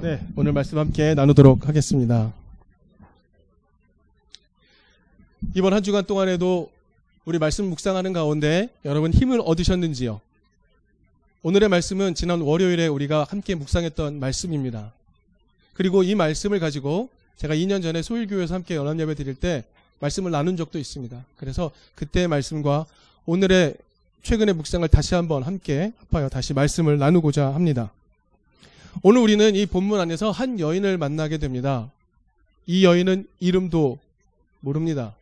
네, 오늘 말씀 함께 나누도록 하겠습니다. 이번 한 주간 동안에도 우리 말씀 묵상하는 가운데 여러분 힘을 얻으셨는지요? 오늘의 말씀은 지난 월요일에 우리가 함께 묵상했던 말씀입니다. 그리고 이 말씀을 가지고 제가 2년 전에 소일교회에서 함께 연합예배 드릴 때 말씀을 나눈 적도 있습니다. 그래서 그때의 말씀과 오늘의 최근의 묵상을 다시 한번 함께 합하여 다시 말씀을 나누고자 합니다. 오늘 우리는 이 본문 안에서 한 여인을 만나게 됩니다. 이 여인은 이름도 모릅니다.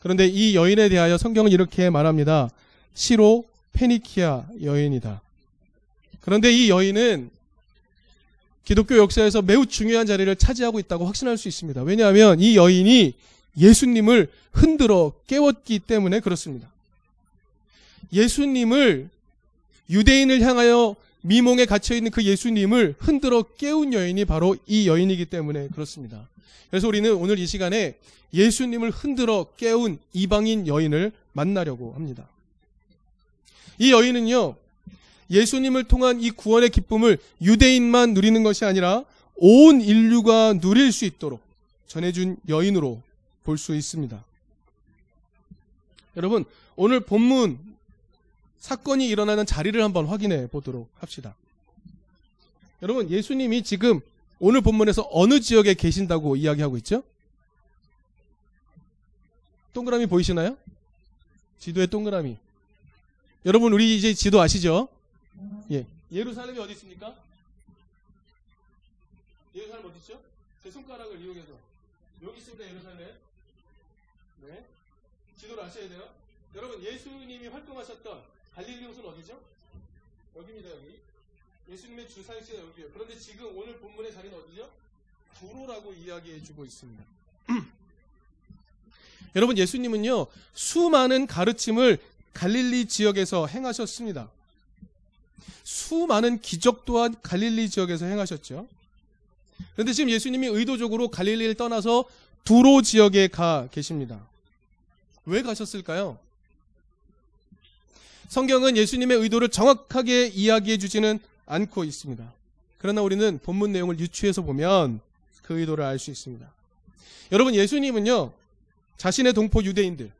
그런데 이 여인에 대하여 성경은 이렇게 말합니다. 시로 페니키아 여인이다. 그런데 이 여인은 기독교 역사에서 매우 중요한 자리를 차지하고 있다고 확신할 수 있습니다. 왜냐하면 이 여인이 예수님을 흔들어 깨웠기 때문에 그렇습니다. 예수님을 유대인을 향하여 미몽에 갇혀 있는 그 예수님을 흔들어 깨운 여인이 바로 이 여인이기 때문에 그렇습니다. 그래서 우리는 오늘 이 시간에 예수님을 흔들어 깨운 이방인 여인을 만나려고 합니다. 이 여인은요, 예수님을 통한 이 구원의 기쁨을 유대인만 누리는 것이 아니라 온 인류가 누릴 수 있도록 전해준 여인으로 볼 수 있습니다. 여러분, 오늘 본문 사건이 일어나는 자리를 한번 확인해 보도록 합시다. 여러분, 예수님이 지금 오늘 본문에서 어느 지역에 계신다고 이야기하고 있죠? 동그라미 보이시나요? 지도에 동그라미. 여러분, 우리 이제 지도 아시죠? 예. 예루살렘이 어디 있습니까? 예루살렘 어디 있죠? 제 손가락을 이용해서. 여기 있습니다, 예루살렘. 네. 지도를 아셔야 돼요. 여러분, 예수님이 활동하셨던 갈릴리 호수는 어디죠? 여기입니다, 여기. 예수님의 주사시가 여기요. 그런데 지금 오늘 본문의 자리는 어디죠? 두로라고 이야기해 주고 있습니다. 여러분, 예수님은요, 수많은 가르침을 갈릴리 지역에서 행하셨습니다. 수많은 기적 또한 갈릴리 지역에서 행하셨죠. 그런데 지금 예수님이 의도적으로 갈릴리를 떠나서 두로 지역에 가 계십니다. 왜 가셨을까요? 성경은 예수님의 의도를 정확하게 이야기해 주지는 않고 있습니다. 그러나 우리는 본문 내용을 유추해서 보면 그 의도를 알 수 있습니다. 여러분, 예수님은요, 자신의 동포 유대인들,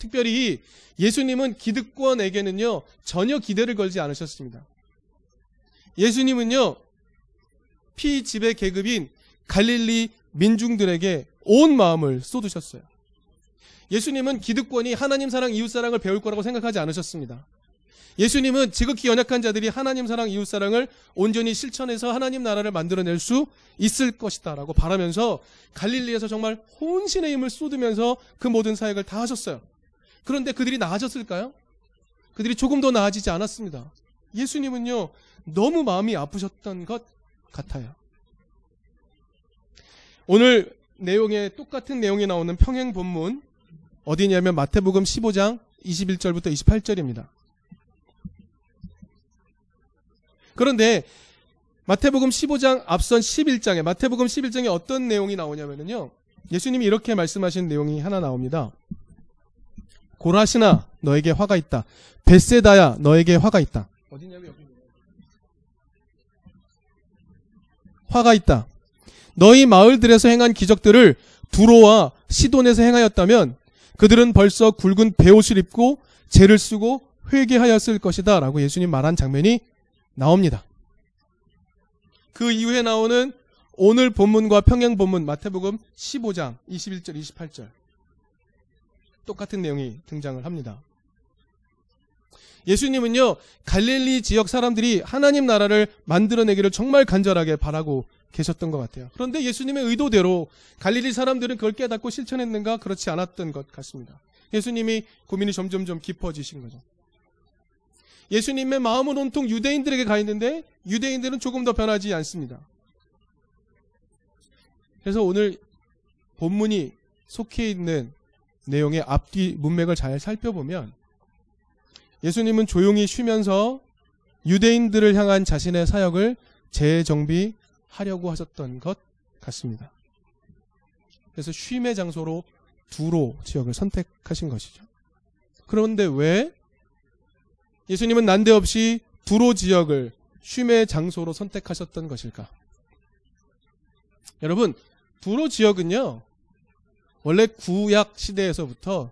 특별히 예수님은 기득권에게는요, 전혀 기대를 걸지 않으셨습니다. 예수님은요, 피지배 계급인 갈릴리 민중들에게 온 마음을 쏟으셨어요. 예수님은 기득권이 하나님 사랑, 이웃 사랑을 배울 거라고 생각하지 않으셨습니다. 예수님은 지극히 연약한 자들이 하나님 사랑, 이웃 사랑을 온전히 실천해서 하나님 나라를 만들어낼 수 있을 것이다라고 바라면서 갈릴리에서 정말 혼신의 힘을 쏟으면서 그 모든 사역을 다 하셨어요. 그런데 그들이 나아졌을까요? 그들이 조금 더 나아지지 않았습니다. 예수님은요, 너무 마음이 아프셨던 것 같아요. 오늘 내용에 똑같은 내용이 나오는 평행 본문 어디냐면 마태복음 15장 21절부터 28절입니다. 그런데 마태복음 15장 앞선 11장에 마태복음 11장에 어떤 내용이 나오냐면요. 예수님이 이렇게 말씀하신 내용이 하나 나옵니다. 고라시나 너에게 화가 있다. 베세다야 너에게 화가 있다. 어디냐면 여기 화가 있다. 너희 마을들에서 행한 기적들을 두로와 시돈에서 행하였다면 그들은 벌써 굵은 베옷을 입고 죄를 쓰고 회개하였을 것이다. 라고 예수님 말한 장면이 나옵니다. 그 이후에 나오는 오늘 본문과 평행 본문 마태복음 15장 21절 28절 똑같은 내용이 등장을 합니다. 예수님은요, 갈릴리 지역 사람들이 하나님 나라를 만들어내기를 정말 간절하게 바라고 계셨던 것 같아요. 그런데 예수님의 의도대로 갈릴리 사람들은 그걸 깨닫고 실천했는가? 그렇지 않았던 것 같습니다. 예수님이 고민이 점점점 깊어지신 거죠. 예수님의 마음은 온통 유대인들에게 가 있는데 유대인들은 조금 더 변하지 않습니다. 그래서 오늘 본문이 속해 있는 내용의 앞뒤 문맥을 잘 살펴보면 예수님은 조용히 쉬면서 유대인들을 향한 자신의 사역을 재정비 하려고 하셨던 것 같습니다. 그래서 쉼의 장소로 두로 지역을 선택하신 것이죠. 그런데 왜 예수님은 난데없이 두로 지역을 쉼의 장소로 선택하셨던 것일까? 여러분, 두로 지역은요, 원래 구약 시대에서부터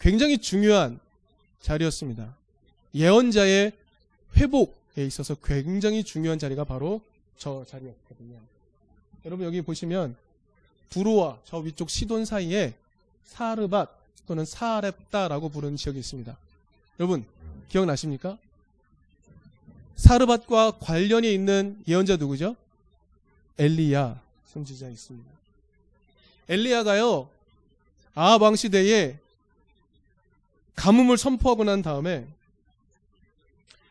굉장히 중요한 자리였습니다. 예언자의 회복에 있어서 굉장히 중요한 자리가 바로 저 자리였거든요. 여러분 여기 보시면 두로와 저 위쪽 시돈 사이에 사르밧 또는 사렙다라고 부르는 지역이 있습니다. 여러분 기억나십니까? 사르밧과 관련이 있는 예언자 누구죠? 엘리야 선지자 있습니다. 엘리야가요 아합 왕 시대에 가뭄을 선포하고 난 다음에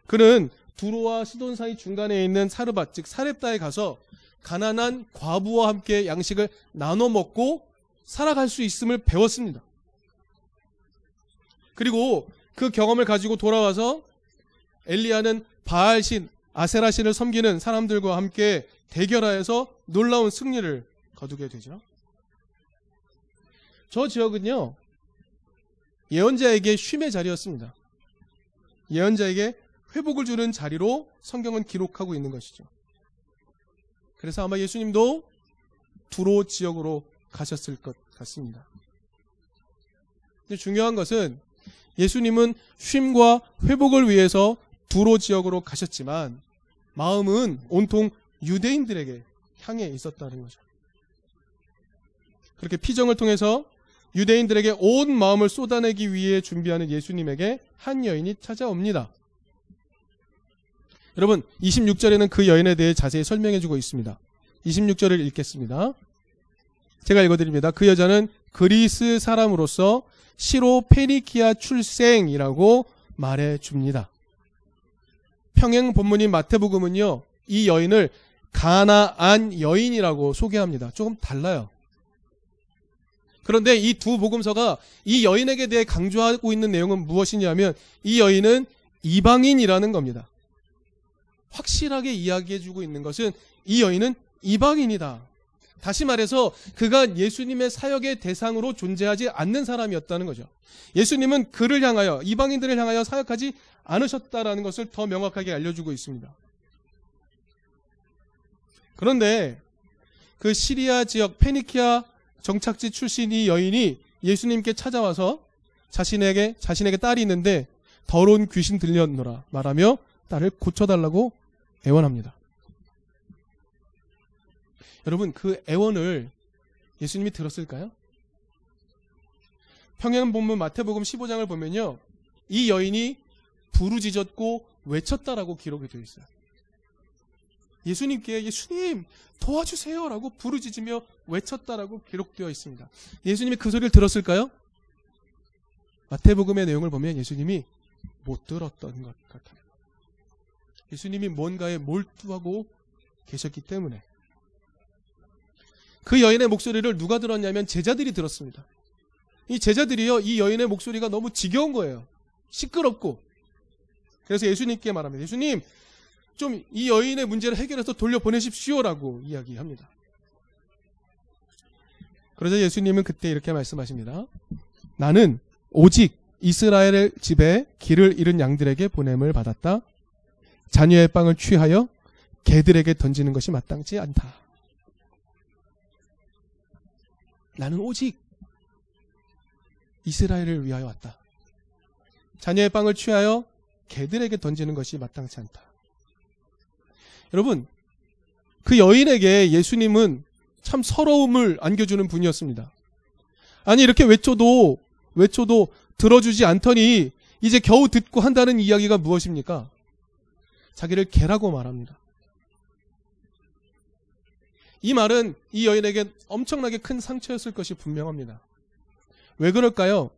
그는 두로와 시돈 사이 중간에 있는 사르밧 즉 사렙다에 가서 가난한 과부와 함께 양식을 나눠 먹고 살아갈 수 있음을 배웠습니다. 그리고 그 경험을 가지고 돌아와서 엘리야는 바알신, 아세라신을 섬기는 사람들과 함께 대결하여서 놀라운 승리를 거두게 되죠. 저 지역은요, 예언자에게 쉼의 자리였습니다. 예언자에게 회복을 주는 자리로 성경은 기록하고 있는 것이죠. 그래서 아마 예수님도 두로 지역으로 가셨을 것 같습니다. 중요한 것은 예수님은 쉼과 회복을 위해서 두로 지역으로 가셨지만 마음은 온통 유대인들에게 향해 있었다는 거죠. 그렇게 피정을 통해서 유대인들에게 온 마음을 쏟아내기 위해 준비하는 예수님에게 한 여인이 찾아옵니다. 여러분, 26절에는 그 여인에 대해 자세히 설명해 주고 있습니다. 26절을 읽겠습니다. 제가 읽어드립니다. 그 여자는 그리스 사람으로서 시로 페니키아 출생이라고 말해 줍니다. 평행 본문인 마태복음은요, 이 여인을 가나안 여인이라고 소개합니다. 조금 달라요. 그런데 이 두 복음서가 이 여인에게 대해 강조하고 있는 내용은 무엇이냐면 이 여인은 이방인이라는 겁니다. 확실하게 이야기해주고 있는 것은 이 여인은 이방인이다. 다시 말해서 그가 예수님의 사역의 대상으로 존재하지 않는 사람이었다는 거죠. 예수님은 그를 향하여 이방인들을 향하여 사역하지 않으셨다라는 것을 더 명확하게 알려주고 있습니다. 그런데 그 시리아 지역 페니키아 정착지 출신 이 여인이 예수님께 찾아와서 자신에게 자신에게 딸이 있는데 더러운 귀신 들렸노라 말하며 딸을 고쳐달라고 애원합니다. 여러분 그 애원을 예수님이 들었을까요? 평행 본문 마태복음 15장을 보면요. 이 여인이 부르짖었고 외쳤다라고 기록이 되어 있어요. 예수님께 예수님 도와주세요라고 부르짖으며 외쳤다라고 기록되어 있습니다. 예수님이 그 소리를 들었을까요? 마태복음의 내용을 보면 예수님이 못 들었던 것 같아요. 예수님이 뭔가에 몰두하고 계셨기 때문에 그 여인의 목소리를 누가 들었냐면 제자들이 들었습니다. 이 제자들이요, 이 여인의 목소리가 너무 지겨운 거예요. 시끄럽고. 그래서 예수님께 말합니다. 예수님, 좀 이 여인의 문제를 해결해서 돌려보내십시오라고 이야기합니다. 그러자 예수님은 그때 이렇게 말씀하십니다. 나는 오직 이스라엘 집에 길을 잃은 양들에게 보냄을 받았다. 자녀의 빵을 취하여 개들에게 던지는 것이 마땅치 않다. 나는 오직 이스라엘을 위하여 왔다. 자녀의 빵을 취하여 개들에게 던지는 것이 마땅치 않다. 여러분, 그 여인에게 예수님은 참 서러움을 안겨주는 분이었습니다. 아니, 이렇게 외쳐도, 외쳐도 들어주지 않더니 이제 겨우 듣고 한다는 이야기가 무엇입니까? 자기를 개라고 말합니다. 이 말은 이 여인에게 엄청나게 큰 상처였을 것이 분명합니다. 왜 그럴까요?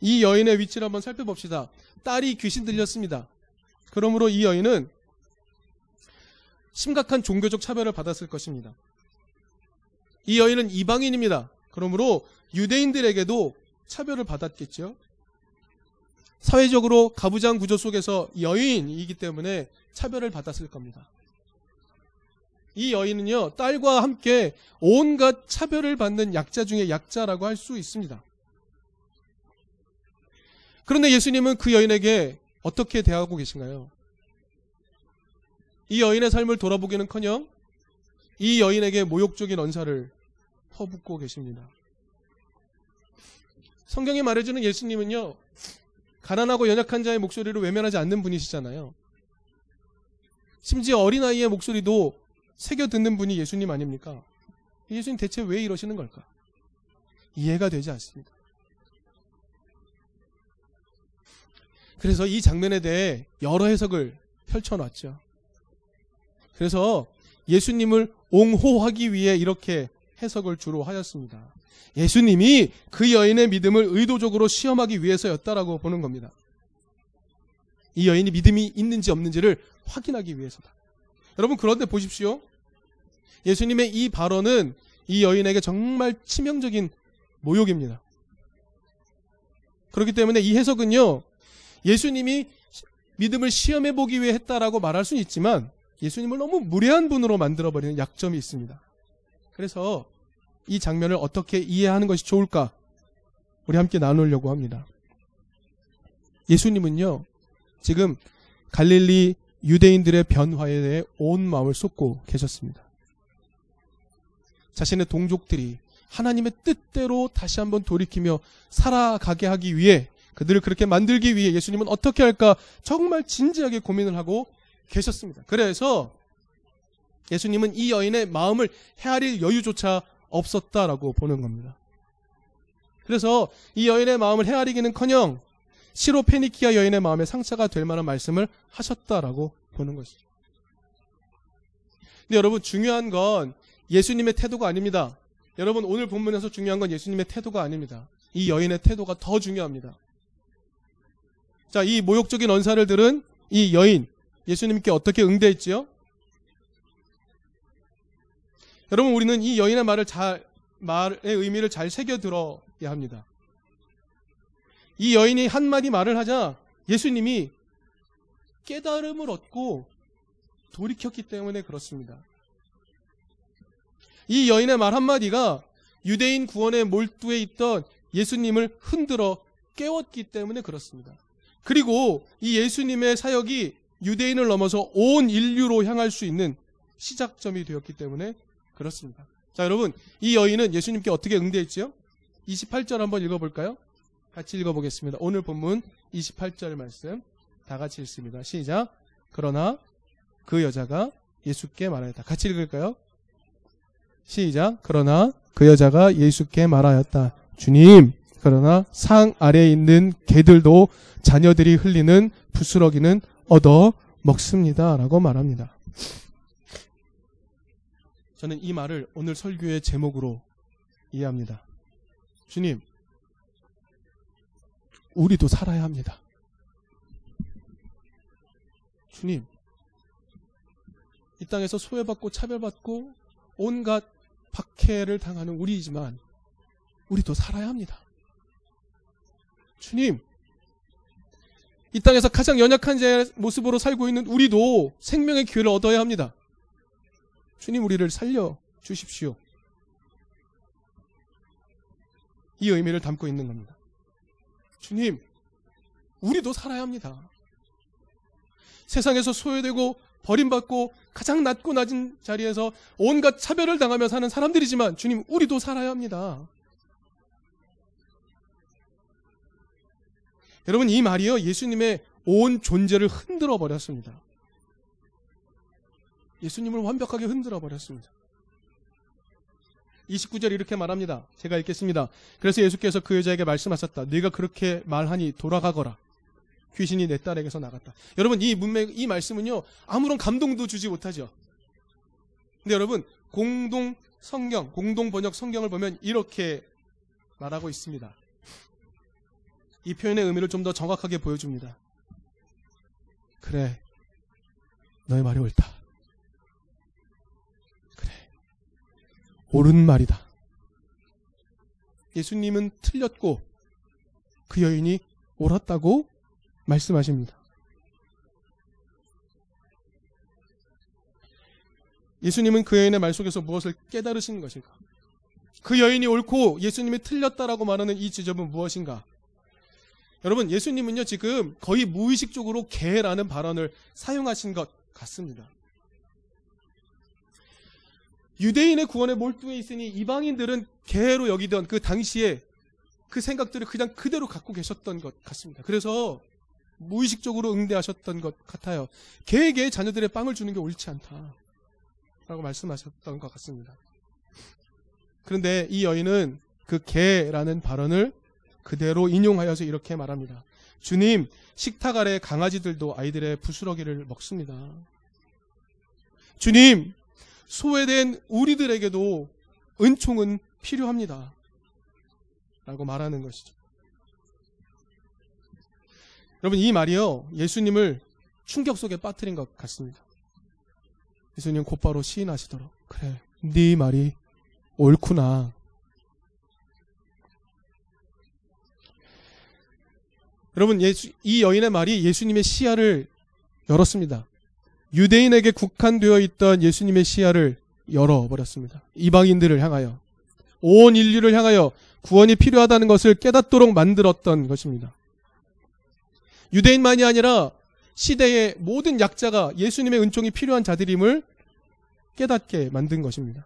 이 여인의 위치를 한번 살펴봅시다. 딸이 귀신 들렸습니다. 그러므로 이 여인은 심각한 종교적 차별을 받았을 것입니다. 이 여인은 이방인입니다. 그러므로 유대인들에게도 차별을 받았겠죠. 사회적으로 가부장 구조 속에서 여인이기 때문에 차별을 받았을 겁니다. 이 여인은요, 딸과 함께 온갖 차별을 받는 약자 중에 약자라고 할 수 있습니다. 그런데 예수님은 그 여인에게 어떻게 대하고 계신가요? 이 여인의 삶을 돌아보기는 커녕 이 여인에게 모욕적인 언사를 퍼붓고 계십니다. 성경이 말해주는 예수님은요, 가난하고 연약한 자의 목소리를 외면하지 않는 분이시잖아요. 심지어 어린아이의 목소리도 새겨 듣는 분이 예수님 아닙니까? 예수님 대체 왜 이러시는 걸까? 이해가 되지 않습니다. 그래서 이 장면에 대해 여러 해석을 펼쳐놨죠. 그래서 예수님을 옹호하기 위해 이렇게 해석을 주로 하였습니다. 예수님이 그 여인의 믿음을 의도적으로 시험하기 위해서였다라고 보는 겁니다. 이 여인이 믿음이 있는지 없는지를 확인하기 위해서다. 여러분 그런데 보십시오. 예수님의 이 발언은 이 여인에게 정말 치명적인 모욕입니다. 그렇기 때문에 이 해석은요. 예수님이 믿음을 시험해 보기 위해 했다라고 말할 수는 있지만 예수님을 너무 무례한 분으로 만들어 버리는 약점이 있습니다. 그래서 이 장면을 어떻게 이해하는 것이 좋을까? 우리 함께 나누려고 합니다. 예수님은요. 지금 갈릴리 유대인들의 변화에 대해 온 마음을 쏟고 계셨습니다. 자신의 동족들이 하나님의 뜻대로 다시 한번 돌이키며 살아가게 하기 위해 그들을 그렇게 만들기 위해 예수님은 어떻게 할까 정말 진지하게 고민을 하고 계셨습니다. 그래서 예수님은 이 여인의 마음을 헤아릴 여유조차 없었다라고 보는 겁니다. 그래서 이 여인의 마음을 헤아리기는 커녕 시로 페니키아 여인의 마음에 상처가 될 만한 말씀을 하셨다라고 보는 것이죠. 근데 여러분 중요한 건 예수님의 태도가 아닙니다. 여러분 오늘 본문에서 중요한 건 예수님의 태도가 아닙니다. 이 여인의 태도가 더 중요합니다. 자, 이 모욕적인 언사를 들은 이 여인 예수님께 어떻게 응대했지요? 여러분 우리는 이 여인의 말을 잘 말의 의미를 잘 새겨 들어야 합니다. 이 여인이 한 마디 말을 하자 예수님이 깨달음을 얻고 돌이켰기 때문에 그렇습니다. 이 여인의 말 한마디가 유대인 구원의 몰두에 있던 예수님을 흔들어 깨웠기 때문에 그렇습니다. 그리고 이 예수님의 사역이 유대인을 넘어서 온 인류로 향할 수 있는 시작점이 되었기 때문에 그렇습니다. 자, 여러분, 이 여인은 예수님께 어떻게 응대했지요? 28절 한번 읽어볼까요? 같이 읽어보겠습니다. 오늘 본문 28절 말씀 다 같이 읽습니다. 시작. 그러나 그 여자가 예수께 말하였다. 같이 읽을까요? 시작. 그러나 그 여자가 예수께 말하였다. 주님, 그러나 상 아래에 있는 개들도 자녀들이 흘리는 부스러기는 얻어 먹습니다. 라고 말합니다. 저는 이 말을 오늘 설교의 제목으로 이해합니다. 주님, 우리도 살아야 합니다. 주님, 이 땅에서 소외받고 차별받고 온갖 박해를 당하는 우리이지만 우리도 살아야 합니다. 주님, 이 땅에서 가장 연약한 모습으로 살고 있는 우리도 생명의 기회를 얻어야 합니다. 주님 우리를 살려 주십시오. 이 의미를 담고 있는 겁니다. 주님, 우리도 살아야 합니다. 세상에서 소외되고 버림받고 가장 낮고 낮은 자리에서 온갖 차별을 당하며 사는 사람들이지만 주님, 우리도 살아야 합니다. 여러분, 이 말이요, 예수님의 온 존재를 흔들어 버렸습니다. 예수님을 완벽하게 흔들어 버렸습니다. 29절 이렇게 말합니다. 제가 읽겠습니다. 그래서 예수께서 그 여자에게 말씀하셨다. 네가 그렇게 말하니 돌아가거라. 귀신이 내 딸에게서 나갔다. 여러분 이 문맥 이 말씀은요 아무런 감동도 주지 못하죠. 근데 여러분 공동 성경 공동 번역 성경을 보면 이렇게 말하고 있습니다. 이 표현의 의미를 좀 더 정확하게 보여줍니다. 그래, 너의 말이 옳다. 옳은 말이다. 예수님은 틀렸고 그 여인이 옳았다고 말씀하십니다. 예수님은 그 여인의 말 속에서 무엇을 깨달으시는 것인가? 그 여인이 옳고 예수님이 틀렸다라고 말하는 이 지점은 무엇인가? 여러분, 예수님은요, 지금 거의 무의식적으로 개라는 발언을 사용하신 것 같습니다. 유대인의 구원에 몰두해 있으니 이방인들은 개로 여기던 그 당시에 그 생각들을 그냥 그대로 갖고 계셨던 것 같습니다. 그래서 무의식적으로 응대하셨던 것 같아요. 개에게 자녀들의 빵을 주는 게 옳지 않다. 라고 말씀하셨던 것 같습니다. 그런데 이 여인은 그 개라는 발언을 그대로 인용하여서 이렇게 말합니다. 주님, 식탁 아래 강아지들도 아이들의 부스러기를 먹습니다. 주님, 소외된 우리들에게도 은총은 필요합니다. 라고 말하는 것이죠. 여러분, 이 말이요, 예수님을 충격 속에 빠뜨린 것 같습니다. 예수님 곧바로 시인하시도록, 그래, 네 말이 옳구나. 여러분, 예수, 이 여인의 말이 예수님의 시야를 열었습니다. 유대인에게 국한되어 있던 예수님의 시야를 열어버렸습니다. 이방인들을 향하여. 온 인류를 향하여 구원이 필요하다는 것을 깨닫도록 만들었던 것입니다. 유대인만이 아니라 시대의 모든 약자가 예수님의 은총이 필요한 자들임을 깨닫게 만든 것입니다.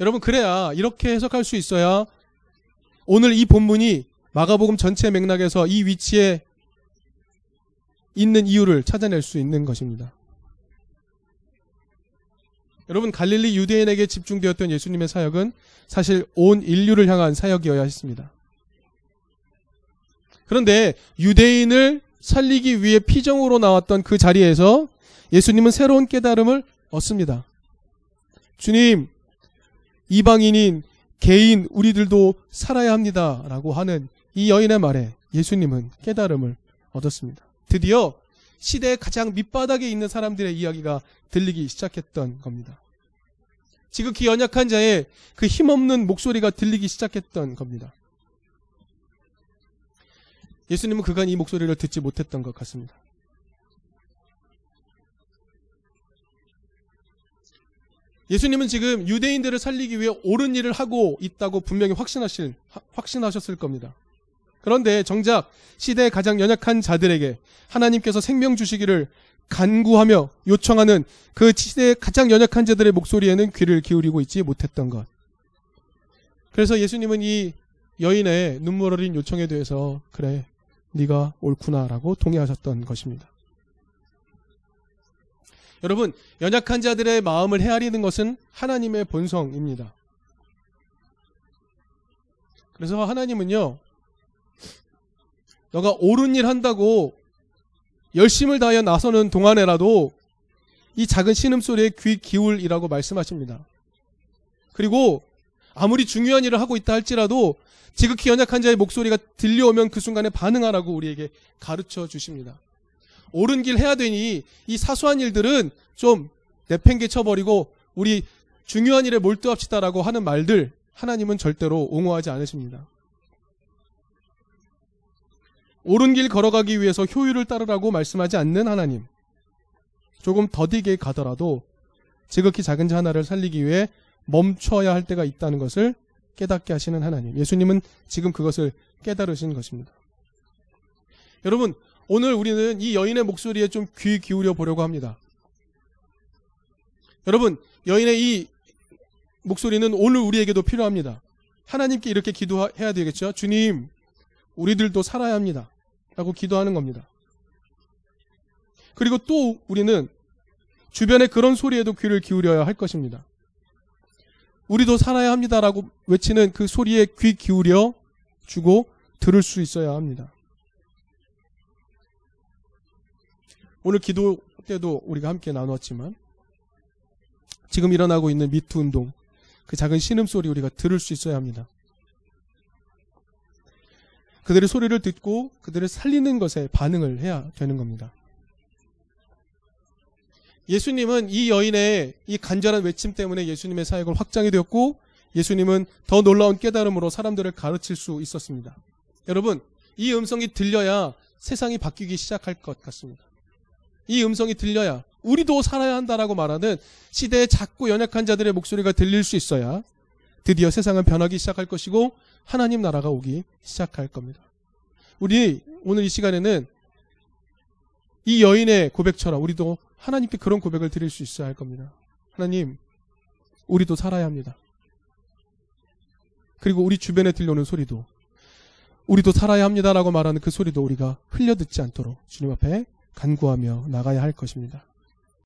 여러분, 그래야 이렇게 해석할 수 있어야 오늘 이 본문이 마가복음 전체 맥락에서 이 위치에 있는 이유를 찾아낼 수 있는 것입니다. 여러분 갈릴리 유대인에게 집중되었던 예수님의 사역은 사실 온 인류를 향한 사역이어야 했습니다. 그런데 유대인을 살리기 위해 피정으로 나왔던 그 자리에서 예수님은 새로운 깨달음을 얻습니다. 주님, 이방인인 개인 우리들도 살아야 합니다. 라고 하는 이 여인의 말에 예수님은 깨달음을 얻었습니다. 드디어 시대의 가장 밑바닥에 있는 사람들의 이야기가 들리기 시작했던 겁니다. 지극히 연약한 자의 그 힘없는 목소리가 들리기 시작했던 겁니다. 예수님은 그간 이 목소리를 듣지 못했던 것 같습니다. 예수님은 지금 유대인들을 살리기 위해 옳은 일을 하고 있다고 분명히 확신하실, 확신하셨을 겁니다. 그런데 정작 시대의 가장 연약한 자들에게 하나님께서 생명 주시기를 간구하며 요청하는 그 시대의 가장 연약한 자들의 목소리에는 귀를 기울이고 있지 못했던 것. 그래서 예수님은 이 여인의 눈물 어린 요청에 대해서 그래 네가 옳구나라고 동의하셨던 것입니다. 여러분 연약한 자들의 마음을 헤아리는 것은 하나님의 본성입니다. 그래서 하나님은요 너가 옳은 일 한다고 열심을 다하여 나서는 동안에라도 이 작은 신음소리에 귀 기울이라고 말씀하십니다. 그리고 아무리 중요한 일을 하고 있다 할지라도 지극히 연약한 자의 목소리가 들려오면 그 순간에 반응하라고 우리에게 가르쳐 주십니다. 옳은 길 해야 되니 이 사소한 일들은 좀 내팽개쳐 버리고 우리 중요한 일에 몰두합시다라고 하는 말들 하나님은 절대로 옹호하지 않으십니다. 옳은 길 걸어가기 위해서 효율을 따르라고 말씀하지 않는 하나님. 조금 더디게 가더라도 지극히 작은 자 하나를 살리기 위해 멈춰야 할 때가 있다는 것을 깨닫게 하시는 하나님. 예수님은 지금 그것을 깨달으신 것입니다. 여러분, 오늘 우리는 이 여인의 목소리에 좀 귀 기울여 보려고 합니다. 여러분, 여인의 이 목소리는 오늘 우리에게도 필요합니다. 하나님께 이렇게 기도해야 되겠죠? 주님, 우리들도 살아야 합니다. 라고 기도하는 겁니다. 그리고 또 우리는 주변의 그런 소리에도 귀를 기울여야 할 것입니다. 우리도 살아야 합니다라고 외치는 그 소리에 귀 기울여 주고 들을 수 있어야 합니다. 오늘 기도 때도 우리가 함께 나눴지만 지금 일어나고 있는 미투 운동 그 작은 신음소리 우리가 들을 수 있어야 합니다. 그들의 소리를 듣고 그들을 살리는 것에 반응을 해야 되는 겁니다. 예수님은 이 여인의 이 간절한 외침 때문에 예수님의 사역을 확장이 되었고 예수님은 더 놀라운 깨달음으로 사람들을 가르칠 수 있었습니다. 여러분, 이 음성이 들려야 세상이 바뀌기 시작할 것 같습니다. 이 음성이 들려야 우리도 살아야 한다라고 말하는 시대의 작고 연약한 자들의 목소리가 들릴 수 있어야 드디어 세상은 변하기 시작할 것이고 하나님 나라가 오기 시작할 겁니다. 우리 오늘 이 시간에는 이 여인의 고백처럼 우리도 하나님께 그런 고백을 드릴 수 있어야 할 겁니다. 하나님, 우리도 살아야 합니다. 그리고 우리 주변에 들려오는 소리도 우리도 살아야 합니다라고 말하는 그 소리도 우리가 흘려 듣지 않도록 주님 앞에 간구하며 나가야 할 것입니다.